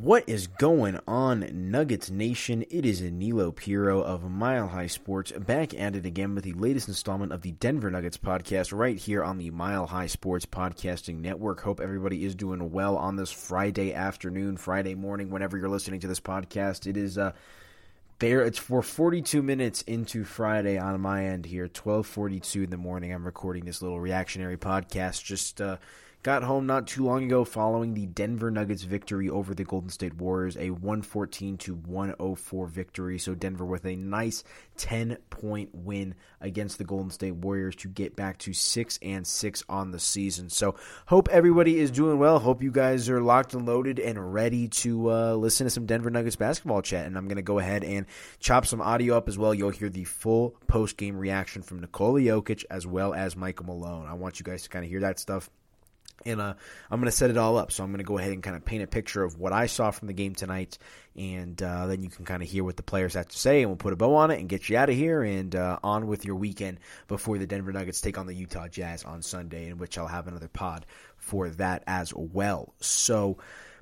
What is going on, Nuggets Nation? It is Aniello Piro of Mile High Sports back at it again with the latest installment of the Denver Nuggets podcast right here on the Mile High Sports Podcasting Network. Hope everybody is doing well on this Friday afternoon, Friday morning, whenever you're listening to this podcast. It is uh there it's for 42 minutes into Friday on my end here, 12:42 in the morning. I'm recording this little reactionary podcast just uh got home not too long ago following the Denver Nuggets victory over the Golden State Warriors, a 114 to 104 victory. So Denver with a nice 10 point win against the Golden State Warriors to get back to 6 and 6 on the season. So hope everybody is doing well. Hope you guys are locked and loaded and ready to uh, listen to some Denver Nuggets basketball chat. And I'm going to go ahead and chop some audio up as well. You'll hear the full post game reaction from Nikola Jokic as well as Michael Malone. I want you guys to kind of hear that stuff and uh, I'm going to set it all up. So I'm going to go ahead and kind of paint a picture of what I saw from the game tonight, and uh, then you can kind of hear what the players have to say, and we'll put a bow on it and get you out of here and uh, on with your weekend before the Denver Nuggets take on the Utah Jazz on Sunday, in which I'll have another pod for that as well. So.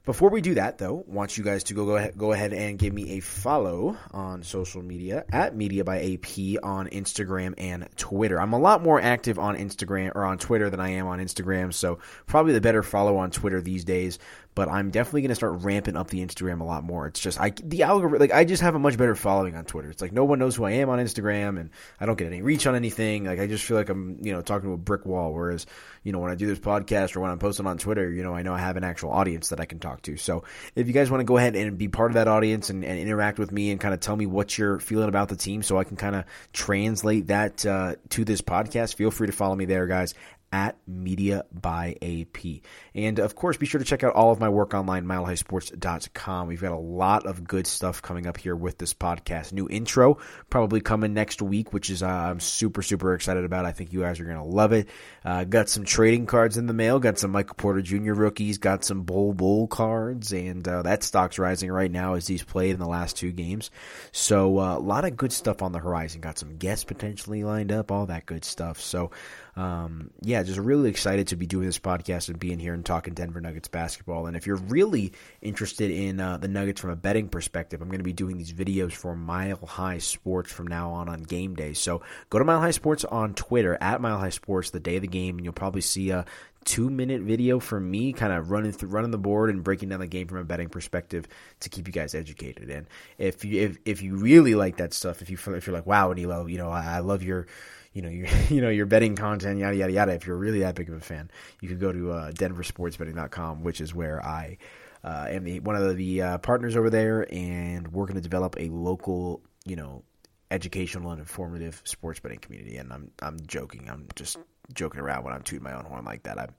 Before we do that, though, want you guys to go go ahead, go ahead and give me a follow on social media at Media by AP on Instagram and Twitter. I'm a lot more active on Instagram or on Twitter than I am on Instagram, so probably the better follow on Twitter these days but I'm definitely going to start ramping up the Instagram a lot more. It's just I the algorithm like I just have a much better following on Twitter. It's like no one knows who I am on Instagram, and I don't get any reach on anything. Like I just feel like I'm you know talking to a brick wall. Whereas you know when I do this podcast or when I'm posting on Twitter, you know I know I have an actual audience that I can talk to. So if you guys want to go ahead and be part of that audience and, and interact with me and kind of tell me what you're feeling about the team, so I can kind of translate that uh, to this podcast, feel free to follow me there, guys at Media by AP. And of course, be sure to check out all of my work online, milehighsports.com. We've got a lot of good stuff coming up here with this podcast. New intro probably coming next week, which is uh, I'm super, super excited about. I think you guys are going to love it. Uh, got some trading cards in the mail, got some Michael Porter Jr. rookies, got some Bol Bol cards, and uh, that stock's rising right now as he's played in the last two games. So uh, a lot of good stuff on the horizon. Got some guests potentially lined up, all that good stuff. So um, yeah, just really excited to be doing this podcast and being here and talking Denver Nuggets basketball. And if you're really interested in uh, the Nuggets from a betting perspective, I'm going to be doing these videos for Mile High Sports from now on on game day. So go to Mile High Sports on Twitter at Mile High Sports the day of the game, and you'll probably see a two minute video from me kind of running through running the board and breaking down the game from a betting perspective to keep you guys educated and if you if, if you really like that stuff if you if you're like wow Aniello you know I, I love your you know, your you know your betting content, yada yada yada. If you're really that big of a fan, you could go to uh, DenverSportsBetting.com, which is where I uh, am the, one of the uh, partners over there, and we're going to develop a local, you know, educational and informative sports betting community. And I'm I'm joking. I'm just joking around when I'm tooting my own horn like that. I'm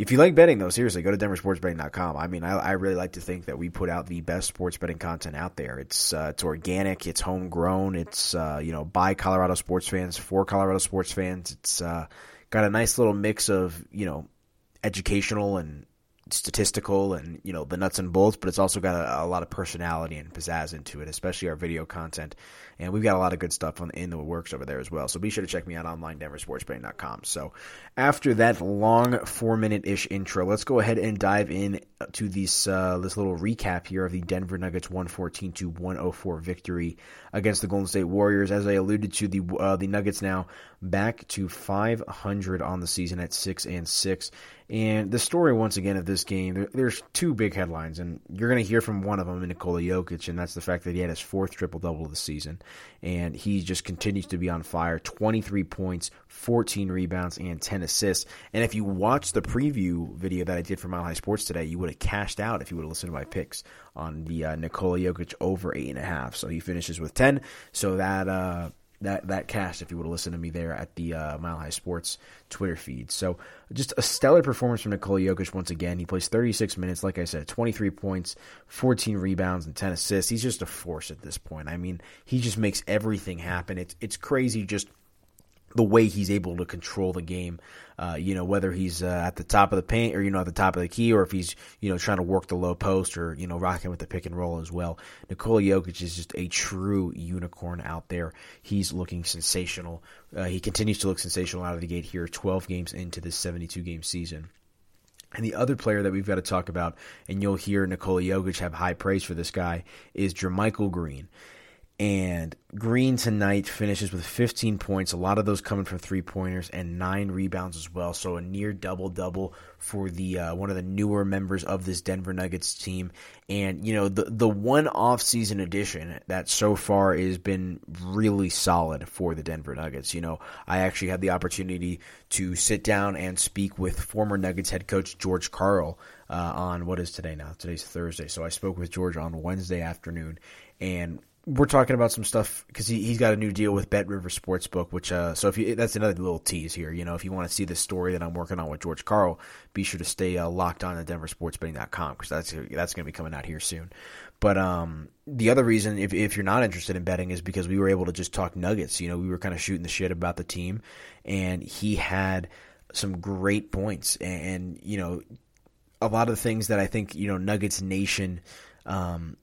if you like betting, though, seriously, go to DenverSportsBetting.com. I mean, I, I really like to think that we put out the best sports betting content out there. It's uh, it's organic, it's homegrown, it's uh, you know by Colorado sports fans for Colorado sports fans. It's uh, got a nice little mix of you know educational and statistical and you know the nuts and bolts, but it's also got a, a, lot of personality and pizzazz into it, especially our video content. And we've got a lot of good stuff on, in the works over there as well. So be sure to check me out online, DenverSportsBetting.com. So after that long four minute ish intro, let's go ahead and dive in to this uh, this little recap here of the Denver Nuggets 114 to 104 victory against the Golden State Warriors. As I alluded to, the uh, the Nuggets now back to 500 on the season at six and six. And the story once again of this game, there, there's two big headlines, and you're going to hear from one of them in Nikola Jokic, and that's the fact that he had his fourth triple double of the season, and he just continues to be on fire. 23 points, 14 rebounds, and 10 assists. And if you watch the preview video that I did for Mile High Sports today, you would have cashed out if you would have listened to my picks on the uh, Nikola Jokic over eight and a half. So he finishes with 10. So that uh, that that cast if you would have listened to me there at the uh, Mile High Sports Twitter feed. So just a stellar performance from Nikola Jokic once again. He plays 36 minutes, like I said, 23 points, 14 rebounds, and 10 assists. He's just a force at this point. I mean, he just makes everything happen. It's it's crazy just the way he's able to control the game. Uh, you know, whether he's uh, at the top of the paint or, you know, at the top of the key or if he's, you know, trying to work the low post or, you know, rocking with the pick and roll as well. Nikola Jokic is just a true unicorn out there. He's looking sensational. Uh, he continues to look sensational out of the gate here, 12 games into this 72 game season. And the other player that we've got to talk about, and you'll hear Nikola Jokic have high praise for this guy, is JaMychal Green. And Green tonight finishes with 15 points, a lot of those coming from three pointers, and nine rebounds as well. So a near double double for the uh, one of the newer members of this Denver Nuggets team. And you know the the one off season addition that so far has been really solid for the Denver Nuggets. You know, I actually had the opportunity to sit down and speak with former Nuggets head coach George Karl uh, on what is today now? Today's Thursday. So I spoke with George on Wednesday afternoon and we're talking about some stuff because he, he's got a new deal with Bet River Sportsbook, which uh, so if you that's another little tease here. You know, if you want to see the story that I'm working on with George Karl, be sure to stay uh, locked on at DenverSportsBetting.com because that's that's going to be coming out here soon. But um, the other reason, if if you're not interested in betting, is because we were able to just talk Nuggets. You know, we were kind of shooting the shit about the team, and he had some great points, and, and you know, a lot of the things that I think you know Nuggets Nation. Um,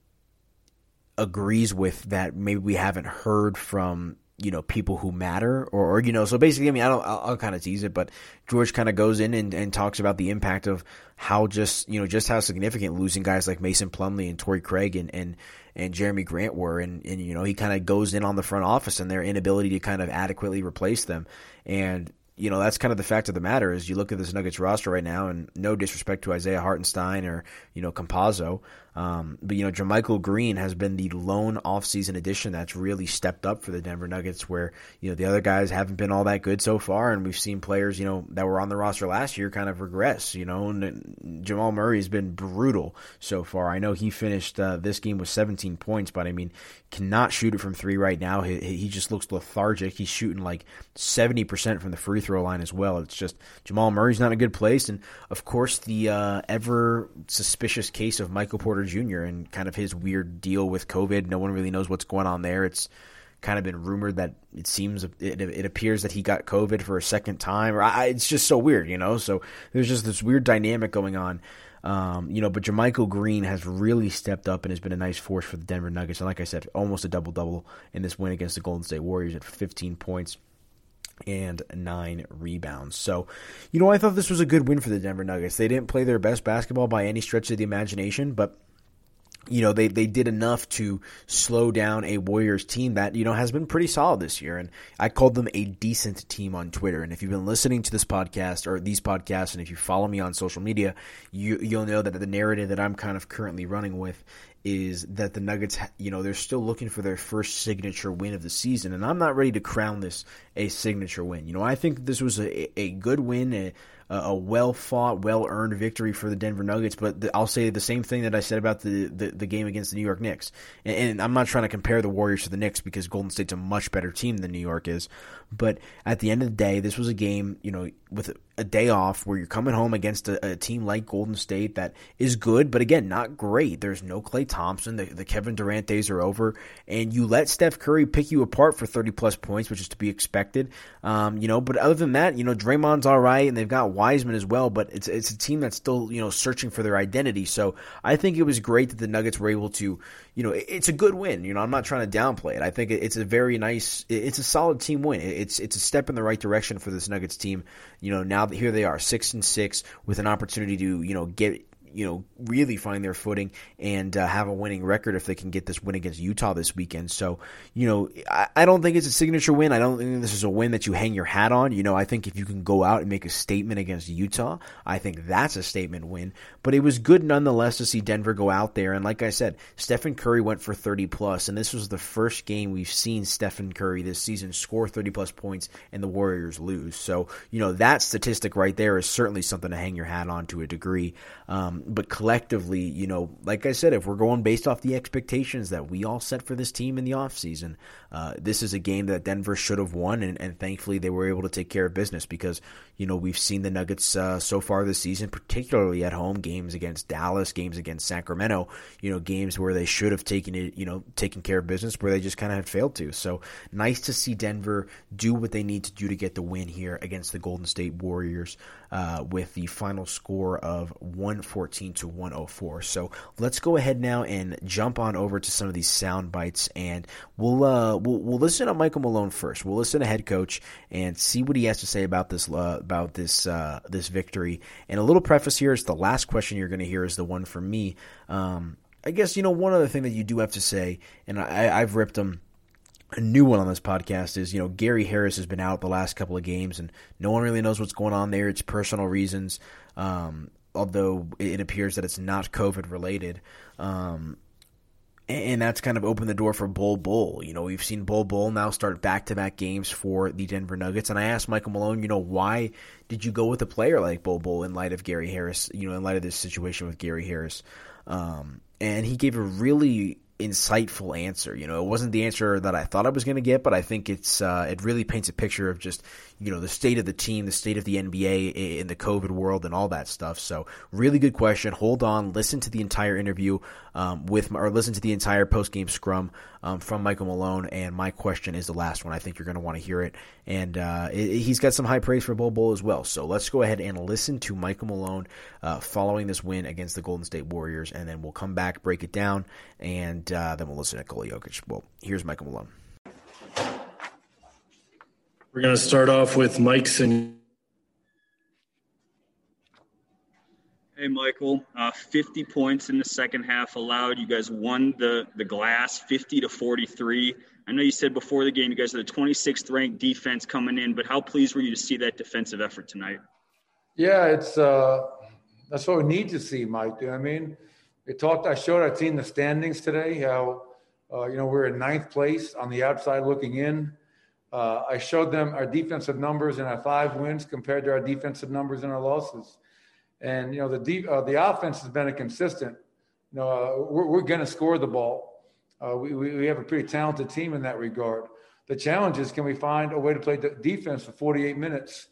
agrees with that maybe we haven't heard from you know people who matter or, or you know so basically i mean i don't i'll, I'll kind of tease it but george kind of goes in and, and talks about the impact of how just you know just how significant losing guys like mason plumlee and torrey craig and and and jerami grant were. And and you know he kind of goes in on the front office and their inability to kind of adequately replace them. And you know, that's kind of the fact of the matter is you look at this Nuggets roster right now, and no disrespect to Isaiah Hartenstein or, you know, Campazzo, um, but, you know, JaMychal Green has been the lone offseason addition that's really stepped up for the Denver Nuggets where, you know, the other guys haven't been all that good so far, and we've seen players, you know, that were on the roster last year kind of regress, you know, and Jamal Murray's been brutal so far. I know he finished uh, this game with 17 points, but I mean, cannot shoot it from three right now. He, he just looks lethargic. He's shooting like 70% from the free throw line as well. It's just Jamal Murray's not in a good place. And of course, the uh, ever suspicious case of Michael Porter Jr. and kind of his weird deal with COVID. No one really knows what's going on there. It's kind of been rumored that it seems it, it appears that he got COVID for a second time, or I, it's just so weird, you know. So there's just this weird dynamic going on. Um, you know, but JaMychal Green has really stepped up and has been a nice force for the Denver Nuggets. And like I said, almost a double double in this win against the Golden State Warriors at 15 points and nine rebounds. So, you know, I thought this was a good win for the Denver Nuggets. They didn't play their best basketball by any stretch of the imagination, but you know, they, they did enough to slow down a Warriors team that, you know, has been pretty solid this year. And I called them a decent team on Twitter. And if you've been listening to this podcast or these podcasts, and if you follow me on social media, you, you'll know that the narrative that I'm kind of currently running with is that the Nuggets, you know, they're still looking for their first signature win of the season. And I'm not ready to crown this a signature win. You know, I think this was a, a good win, a, a well fought, well earned victory for the Denver Nuggets. But the, I'll say the same thing that I said about the, the, the game against the New York Knicks. And, and, I'm not trying to compare the Warriors to the Knicks because Golden State's a much better team than New York is. But at the end of the day, this was a game, you know, with a day off where you're coming home against a, a, team like Golden State that is good, but again, not great. There's no Klay Thompson. The, the, Kevin Durant days are over, and you let Steph Curry pick you apart for 30 plus points, which is to be expected. Um, you know, but other than that, you know, Draymond's all right, and they've got Wiseman as well, but it's it's a team that's still you know searching for their identity. So I think it was great that the Nuggets were able to, you know, it's a good win. You know, I'm not trying to downplay it. I think it's a very nice, it's a solid team win. It's it's a step in the right direction for this Nuggets team. You know, now that here they are, six and six, with an opportunity to you know get you know, really find their footing and uh, have a winning record if they can get this win against Utah this weekend. So, you know, I, I, don't think it's a signature win. I don't think this is a win that you hang your hat on. You know, I think if you can go out and make a statement against Utah, I think that's a statement win. But it was good nonetheless to see Denver go out there. And like I said, Stephen Curry went for 30 plus, and this was the first game we've seen Stephen Curry this season score 30 plus points and the Warriors lose. So, you know, that statistic right there is certainly something to hang your hat on to a degree. Um, but collectively, you know, like I said, if we're going based off the expectations that we all set for this team in the offseason, uh, this is a game that Denver should have won, and, and, thankfully they were able to take care of business because, you know, we've seen the Nuggets uh, so far this season, particularly at home, games against Dallas, games against Sacramento, you know, games where they should have taken it, you know, taken care of business, where they just kind of had failed to. So nice to see Denver do what they need to do to get the win here against the Golden State Warriors uh, with the final score of 114 114 to 104. So let's go ahead now and jump on over to some of these sound bites, and we'll uh, we'll, we'll listen to Michael Malone first. We'll listen to head coach and see what he has to say about this uh, about this uh, this victory. And a little preface here is the last question you're going to hear is the one from me. Um, I guess you know one other thing that you do have to say, and I, I've ripped him a new one on this podcast is you know Gary Harris has been out the last couple of games and no one really knows what's going on there. It's personal reasons, um, although it appears that it's not COVID related. Um, and that's kind of opened the door for Bol Bol. You know, we've seen Bol Bol now start back to back games for the Denver Nuggets. And I asked Michael Malone, you know, why did you go with a player like Bol Bol in light of Gary Harris, you know, in light of this situation with Gary Harris? Um, and he gave a really insightful answer. You know, it wasn't the answer that I thought I was going to get, but I think it's uh, it really paints a picture of just you know the state of the team, the state of the NBA in the COVID world, and all that stuff. So, really good question. Hold on, listen to the entire interview um, with or listen to the entire post game scrum um, from Michael Malone. And my question is the last one. I think you're going to want to hear it. And uh, it, he's got some high praise for Bol Bol as well. So let's go ahead and listen to Michael Malone uh, following this win against the Golden State Warriors, and then we'll come back, break it down, and uh, then we'll listen to Nikola Jokic. Well, here's Michael Malone. We're going to start off with Mike's and Hey, Michael. Uh, 50 points in the second half allowed. You guys won the, the glass 50 to 43. I know you said before the game you guys are the 26th ranked defense coming in, but how pleased were you to see that defensive effort tonight? Yeah, it's uh, that's what we need to see, Mike. You know I mean? It talked. I showed our team the standings today. How uh, you know we're in ninth place on the outside looking in. Uh, I showed them our defensive numbers and our five wins compared to our defensive numbers and our losses. And you know the deep, uh, the offense has been a consistent. You know uh, we're, we're going to score the ball. Uh, we, we have a pretty talented team in that regard. The challenge is can we find a way to play defense for 48 minutes?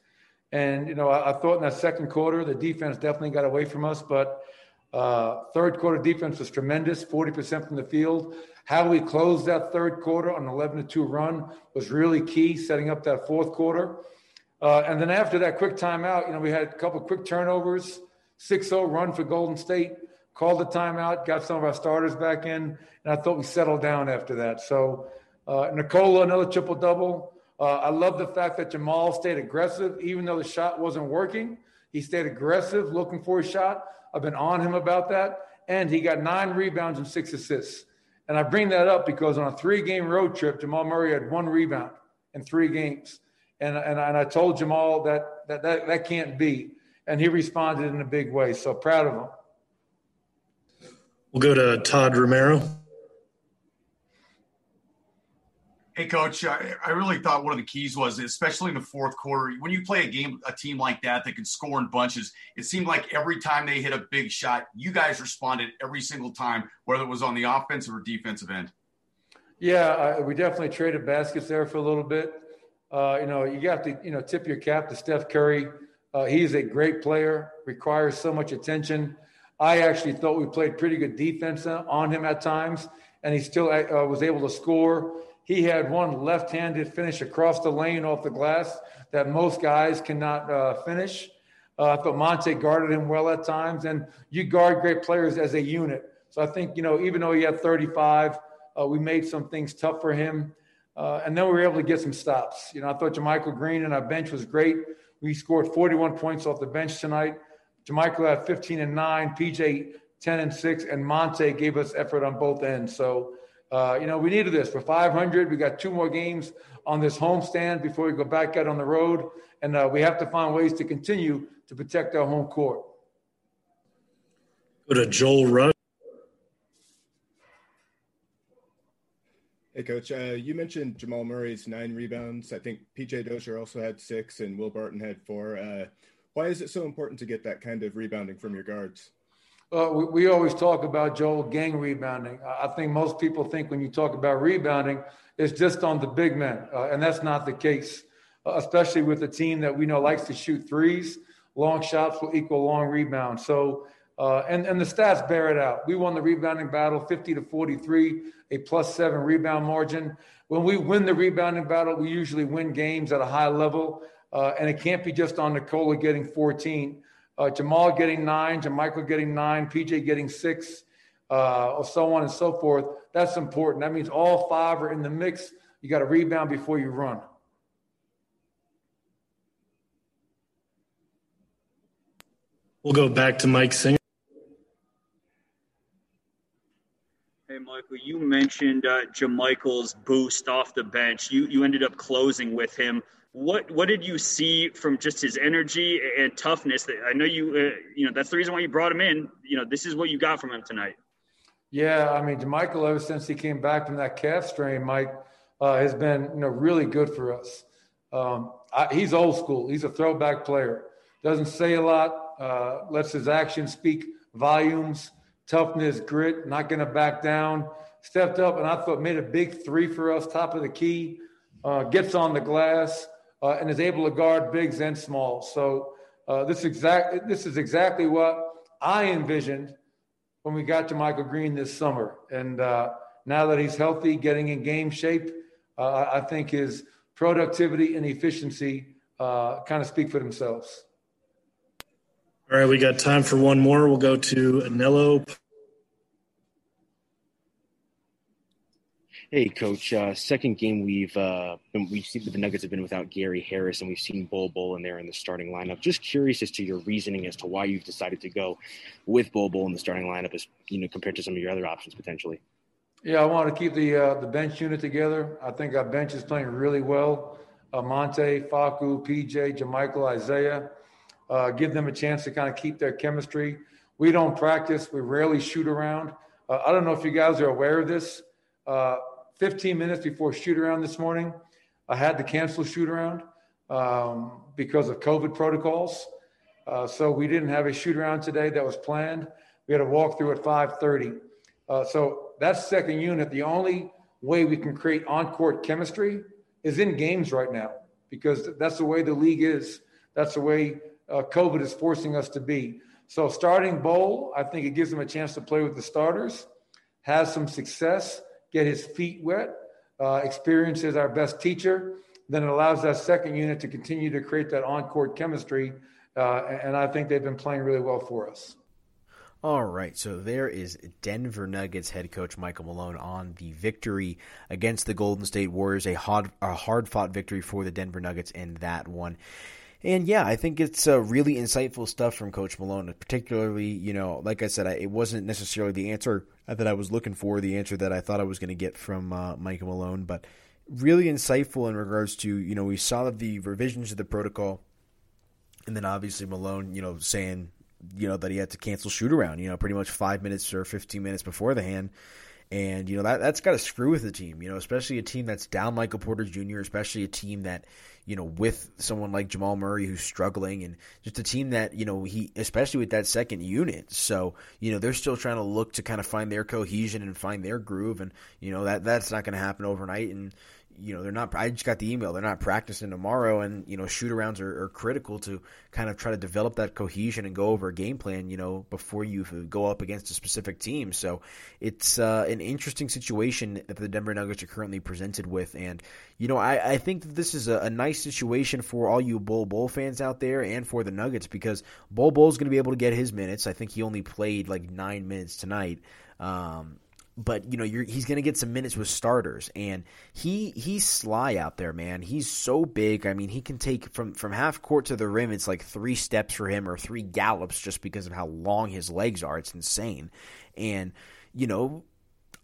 And you know I, I thought in that second quarter the defense definitely got away from us, but uh, third quarter defense was tremendous, 40% from the field. How we closed that third quarter on an 11 to 2 run was really key, setting up that fourth quarter. Uh, and then after that quick timeout, you know, we had a couple quick turnovers, 6 0 run for Golden State, called the timeout, got some of our starters back in, and I thought we settled down after that. So, uh, Nikola, another triple double. Uh, I love the fact that Jamal stayed aggressive, even though the shot wasn't working. He stayed aggressive, looking for a shot. I've been on him about that. And he got nine rebounds and six assists. And I bring that up because on a three game road trip, Jamal Murray had one rebound in three games. And, and, and I told Jamal that, that, that that can't be. And he responded in a big way. So proud of him. We'll go to Todd Romero. Hey, coach, I, I, really thought one of the keys was, especially in the fourth quarter, when you play a game, a team like that that can score in bunches, it seemed like every time they hit a big shot, you guys responded every single time, whether it was on the offensive or defensive end. Yeah, uh, we definitely traded baskets there for a little bit. Uh, you know, you have to, you know, tip your cap to Steph Curry. Uh, he's a great player, requires so much attention. I actually thought we played pretty good defense on him at times, and he still uh, was able to score he had one left handed finish across the lane off the glass that most guys cannot uh, finish. Uh, I thought Monte guarded him well at times, and you guard great players as a unit. So I think, you know, even though he had 35, uh, we made some things tough for him. Uh, and then we were able to get some stops. You know, I thought JaMychal Green and our bench was great. We scored 41 points off the bench tonight. JaMychal had 15 and 9, PJ 10 and 6, and Monte gave us effort on both ends. So uh, you know, we needed this for 500. We got two more games on this homestand before we go back out on the road, and uh, we have to find ways to continue to protect our home court. Go to Joel Rush. Hey, Coach. Uh, you mentioned Jamal Murray's nine rebounds. I think PJ Dozier also had six, and Will Barton had four. Uh, why is it so important to get that kind of rebounding from your guards? We, we, always talk about Joel gang rebounding. I think most people think when you talk about rebounding, it's just on the big men, uh, and that's not the case. Uh, especially with a team that we know likes to shoot threes, long shots will equal long rebounds. So, uh, and and the stats bear it out. We won the rebounding battle, 50 to 43, a plus seven rebound margin. When we win the rebounding battle, we usually win games at a high level, uh, and it can't be just on Nikola getting 14 uh, Jamal getting nine, JaMychal getting nine, PJ getting six, uh, or so on and so forth. That's important. That means all five are in the mix. You got to rebound before you run. We'll go back to Mike Singer. Hey, Michael, you mentioned uh, JaMychal's boost off the bench. You you ended up closing with him. What what did you see from just his energy and toughness? That I know you uh, you know that's the reason why you brought him in. You know this is what you got from him tonight. Yeah, I mean JaMychal ever since he came back from that calf strain, Mike uh, has been you know really good for us. Um, I, he's old school. He's a throwback player. Doesn't say a lot uh, lets his actions speak volumes, toughness, grit, not going to back down. Stepped up and I thought made a big three for us, top of the key, uh, gets on the glass, uh, and is able to guard bigs and smalls. So uh, this exact this is exactly what I envisioned when we got to JaMychal Green this summer. And uh, now that he's healthy, getting in game shape, uh, I think his productivity and efficiency kind of speak for themselves. All right, we got time for one more. We'll go to Aniello. Hey, Coach. Uh, second game we've uh, been, we've seen the Nuggets have been without Gary Harris, and we've seen Bol Bol in there in the starting lineup. Just curious as to your reasoning as to why you've decided to go with Bol Bol in the starting lineup, as you know, compared to some of your other options potentially. Yeah, I want to keep the uh, the bench unit together. I think our bench is playing really well. Monte, Facu, PJ, JaMychal, Isaiah uh, give them a chance to kind of keep their chemistry. We don't practice. We rarely shoot around. Uh, I don't know if you guys are aware of this. Uh, 15 minutes before shoot around this morning, I had to cancel shoot around um, because of COVID protocols. Uh, so we didn't have a shoot around today that was planned. We had a walkthrough at 5:30. Uh, so that's second unit. The only way we can create on-court chemistry is in games right now because that's the way the league is. That's the way uh, COVID is forcing us to be. So starting Bol, I think it gives him a chance to play with the starters, has some success, get his feet wet, uh, experience is our best teacher. Then it allows that second unit to continue to create that on-court chemistry, uh, and I think they've been playing really well for us. All right, so there is Denver Nuggets head coach Michael Malone on the victory against the Golden State Warriors, a hard, a hard fought victory for the Denver Nuggets in that one. And yeah, I think it's uh, really insightful stuff from Coach Malone. Particularly, you know, like I said, I, it wasn't necessarily the answer that I was looking for, the answer that I thought I was going to get from uh, Michael Malone, but really insightful in regards to, you know, we saw the revisions to the protocol, and then obviously Malone, you know, saying, you know, that he had to cancel shoot around, you know, pretty much five minutes or 15 minutes before the hand. And, you know, that, that's got to screw with the team, you know, especially a team that's down Michael Porter Jr., especially a team that, you know, with someone like Jamal Murray who's struggling and just a team that, you know, he, especially with that second unit. So, you know, they're still trying to look to kind of find their cohesion and find their groove. And, you know, that, that's not going to happen overnight. And, you know, they're not, I just got the email, they're not practicing tomorrow. And, you know, shoot arounds are, are, critical to kind of try to develop that cohesion and go over a game plan, you know, before you go up against a specific team. So it's uh, an interesting situation that the Denver Nuggets are currently presented with. And, you know, I, I think that this is a, a nice situation for all you Bol Bol fans out there and for the Nuggets because Bol Bol's going to be able to get his minutes. I think he only played like nine minutes tonight. Um, but you know he's going to get some minutes with starters. And he he's sly out there man. He's so big. I mean he can take from from half court to the rim it's like three steps for him or three gallops just because of how long his legs are. It's insane. And you know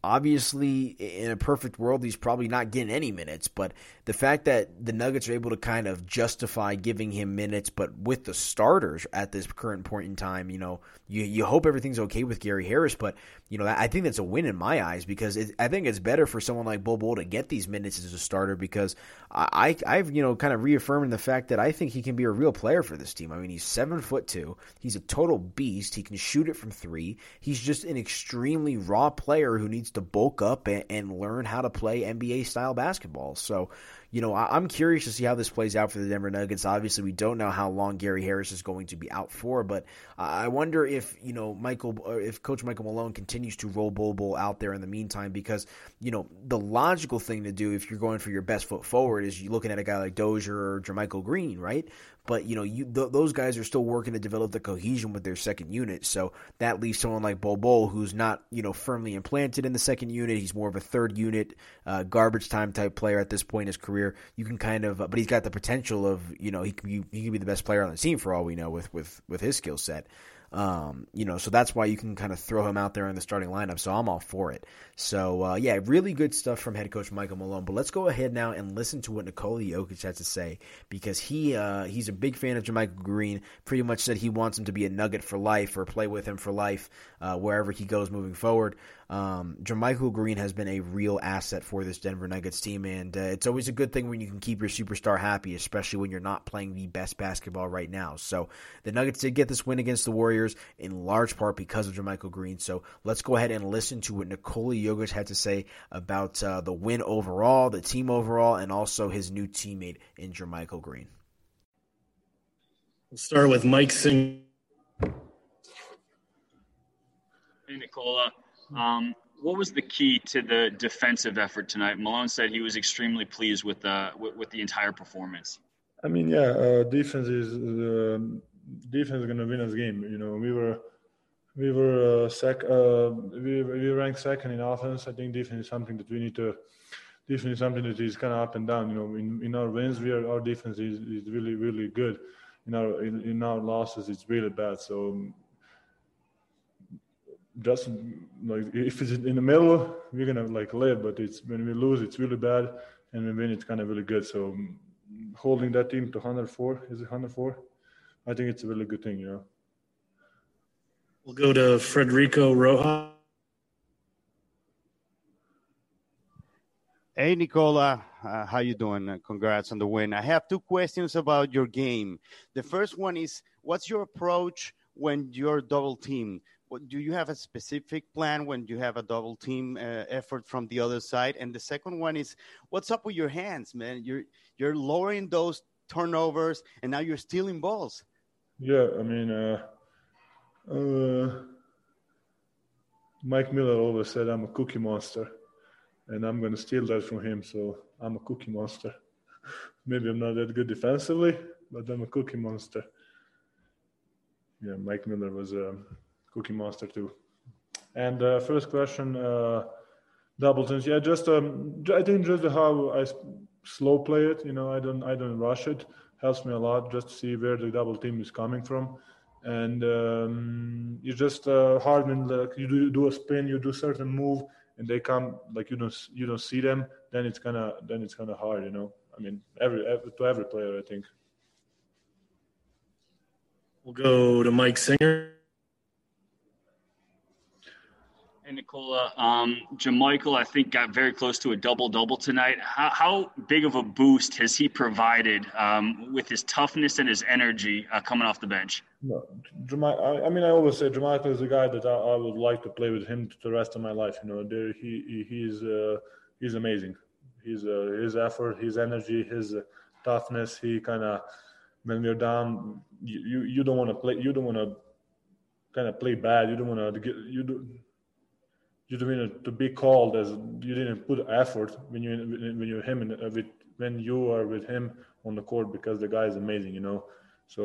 obviously in a perfect world he's probably not getting any minutes. But the fact that the nuggets are able to kind of justify giving him minutes but with the starters at this current point in time you know you, you hope everything's okay with gary harris but you know i think that's a win in my eyes because it, i think it's better for someone like Bol Bol to get these minutes as a starter because i i've you know kind of reaffirmed the fact that i think he can be a real player for this team. I mean he's seven foot two. He's a total beast. He can shoot it from three. He's just an extremely raw player who needs to bulk up and, and learn how to play NBA style basketball. So, you know, I, am curious to see how this plays out for the Denver Nuggets. Obviously, we don't know how long Gary Harris is going to be out for, but I wonder if you know Michael, uh, if Coach Michael Malone continues to roll Bol Bol out there in the meantime, because you know the logical thing to do if you're going for your best foot forward is you're looking at a guy like Dozier or JaMychal Green, right? But you know, you th- those guys are still working to develop the cohesion with their second unit. So that leaves someone like Bol Bol, who's not you know firmly implanted in the second unit. He's more of a third unit, uh, garbage time type player at this point in his career. You can kind of, but he's got the potential of you know he could be he could be the best player on the team for all we know with with with his skill set. Um, you know, so that's why you can kind of throw him out there in the starting lineup. So I'm all for it. So uh, yeah, really good stuff from head coach Michael Malone. But let's go ahead now and listen to what Nikola Jokic has to say because he uh, he's a big fan of JaMychal Green. Pretty much said he wants him to be a Nugget for life or play with him for life uh, wherever he goes moving forward. Um, JaMychal Green has been a real asset for this Denver Nuggets team, and uh, it's always a good thing when you can keep your superstar happy, especially when you're not playing the best basketball right now. So the Nuggets did get this win against the Warriors in large part because of JaMychal Green. So let's go ahead and listen to what Nikola Jokic had to say about uh, the win overall, the team overall, and also his new teammate in JaMychal Green. We'll start with Mike Sing. Hey, Nikola. Um, what was the key to the defensive effort tonight? Malone said he was extremely pleased with the uh, with, with the entire performance. I mean, yeah, uh, defense is uh, defense is gonna win us game. You know, we were we were uh, sec uh, we we ranked second in offense. I think defense is something that we need to. Defense is something that is kind of up and down. You know, in, in our wins, we are our defense is, is really really good. In our in, in our losses, it's really bad. So um, just like if it's in the middle, we're gonna like live. But it's when we lose, it's really bad, and when we win, it's kind of really good. So holding that team to 104 is it 104? I think it's a really good thing, you know. We'll go to Frederico Rojas. Hey Nikola, uh, how you doing? Uh, congrats on the win. I have two questions about your game. The first one is, what's your approach when you're double teamed? Do you have a specific plan when you have a double team uh, effort from the other side? And the second one is, what's up with your hands, man? You're you're lowering those turnovers, and now you're stealing balls. Yeah, I mean, uh, uh, Mike Miller always said I'm a cookie monster, and I'm going to steal that from him. So I'm a cookie monster. Maybe I'm not that good defensively, but I'm a cookie monster. Yeah, Mike Miller was. Um, Cookie Monster too. And uh, first question, uh, double teams. Yeah, just um, I think just how I slow play it. You know, I don't I don't rush it. Helps me a lot just to see where the double team is coming from. And um, you just uh, hard like you do, do a spin, you do certain move, and they come like you don't you don't see them. Then it's kind of then it's kind of hard. You know, I mean, every, every to every player, I think. We'll go to Mike Singer. Hey, Nikola. Um, JaMychal, I think, got very close to a double double tonight. How, how, big of a boost has he provided um, with his toughness and his energy uh, coming off the bench? No, I mean, I always say JaMychal is a guy that I, I, would like to play with him the rest of my life. You know, there, he, he's uh, he's amazing. He's uh, his effort, his energy, his uh, toughness. He kind of when you're down, you, you, you don't want to play. You don't want to kind of play bad. You don't want to get you do you don't to be called as you didn't put effort when you when you're him uh, with when you are with him on the court because the guy is amazing, you know. So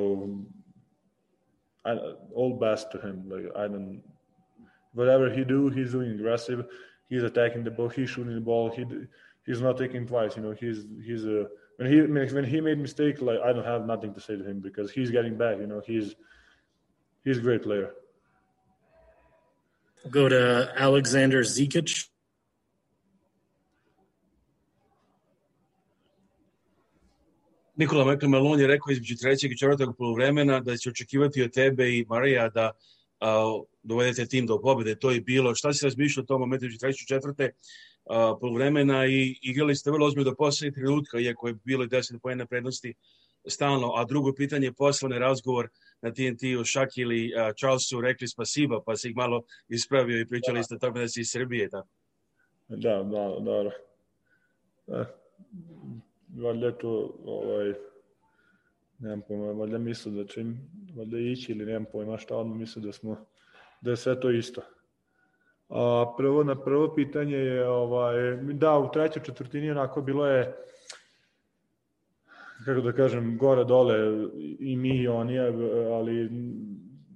I, all best to him. Like I don't whatever he do, he's doing aggressive. He's attacking the ball. He's shooting the ball. He he's not taking twice. You know, he's he's a when he when he made mistake, like I don't have nothing to say to him because he's getting back. You know, he's he's a great player. We'll go to Alexander Zikic. Nikola Mekalon je rekao između trećeg i četvrtog polovremena da će očekivati od tebe i Marija da a, dovedete tim do pobede. To je bilo. Šta si razmišljao o tom momentu između trećeg i četvrte polovremena i igrali ste vrlo ozbiljno do poslednjeg trenutka, iako je bilo i 10 pojene prednosti stalno. A drugo pitanje, poslovni razgovor na TNT-u Šakili Charlesu rekli spasiba, pa si ih malo ispravio i pričali ste o tome da si iz Srbije. Tako. Da, da, dobro. Da. Valjda to, ovaj, nemam pojma, valjda misle da će im, valjda ići ili nemam pojma šta, odmah misle da smo, da je sve to isto. A prvo na prvo pitanje je ovaj da u trećoj četvrtini onako bilo je kako da kažem, gore dole i mi i oni, ali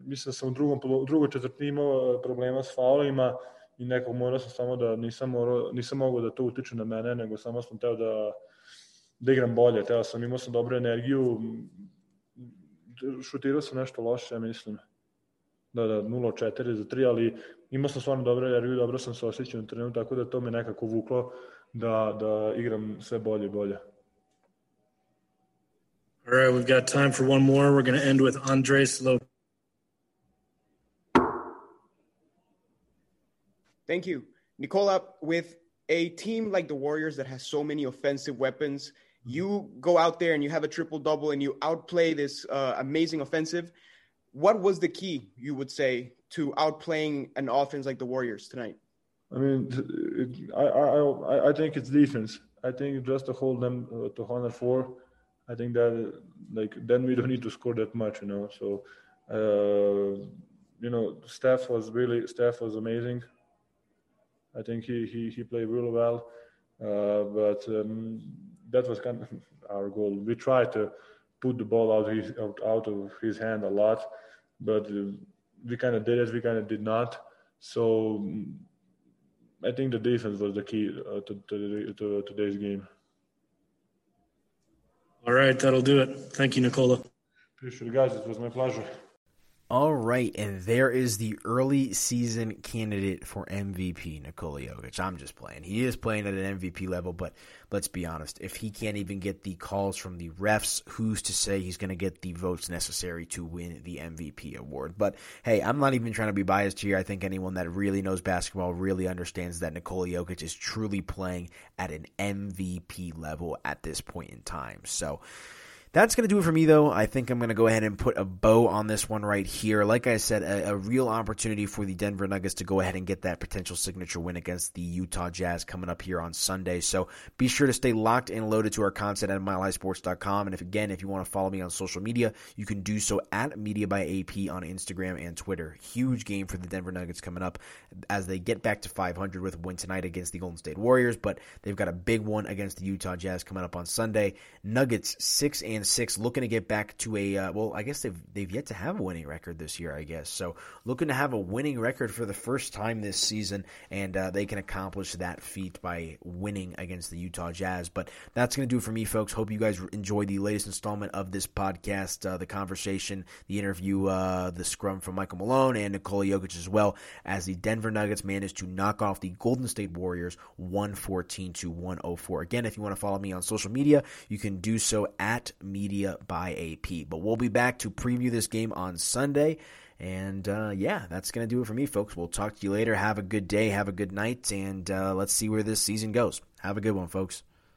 mislim da sam u drugom, drugoj četvrtini imao problema s faulima i nekog morao sam samo da nisam, morao, nisam mogao da to utiče na mene, nego samo sam teo da, da igram bolje. Teo sam, imao sam dobru energiju, šutirao sam nešto loše, mislim. Da, da, 0-4 za 3, ali imao sam stvarno dobro energiju, dobro sam se osjećao na terenu, tako da to me nekako vuklo da, da igram sve bolje i bolje. All right, we've got time for one more. We're going to end with Andres Lopez. Thank you. Nikola, with a team like the Warriors that has so many offensive weapons, you go out there and you have a triple double and you outplay this uh, amazing offensive. What was the key, you would say, to outplaying an offense like the Warriors tonight? I mean, it, I, I, I think it's defense. I think just to hold them uh, to 104, I think that like then we don't need to score that much, you know. So, uh, you know, Steph was really Steph was amazing. I think he he, he played really well, uh, but um, that was kind of our goal. We tried to put the ball out his out, out of his hand a lot, but uh, we kind of did it. We kind of did not. So I think the defense was the key uh, to, to, to today's game. All right, that'll do it. Thank you, Nikola. Appreciate it, guys. It was my pleasure. All right, and there is the early season candidate for MVP, Nikola Jokic. I'm just playing. He is playing at an MVP level, but let's be honest. If he can't even get the calls from the refs, who's to say he's going to get the votes necessary to win the MVP award? But hey, I'm not even trying to be biased here. I think anyone that really knows basketball really understands that Nikola Jokic is truly playing at an MVP level at this point in time. So, that's going to do it for me, though. I think I'm going to go ahead and put a bow on this one right here. Like I said, a, a, real opportunity for the Denver Nuggets to go ahead and get that potential signature win against the Utah Jazz coming up here on Sunday. So be sure to stay locked and loaded to our content at milehighsports.com. And if again, if you want to follow me on social media, you can do so at Media by AP on Instagram and Twitter. Huge game for the Denver Nuggets coming up as they get back to 500 with a win tonight against the Golden State Warriors, but they've got a big one against the Utah Jazz coming up on Sunday. Nuggets six and and six, looking to get back to a uh, well. I guess they've they've yet to have a winning record this year. I guess so. Looking to have a winning record for the first time this season, and uh, they can accomplish that feat by winning against the Utah Jazz. But that's going to do it for me, folks. Hope you guys enjoyed the latest installment of this podcast, uh, the conversation, the interview, uh, the scrum from Michael Malone and Nikola Jokic as well as the Denver Nuggets managed to knock off the Golden State Warriors 114 to 104. Again, if you want to follow me on social media, you can do so at Media by AP. But we'll be back to preview this game on Sunday. And uh, yeah, that's going to do it for me, folks. We'll talk to you later. Have a good day, have a good night, and uh, let's see where this season goes. Have a good one, folks.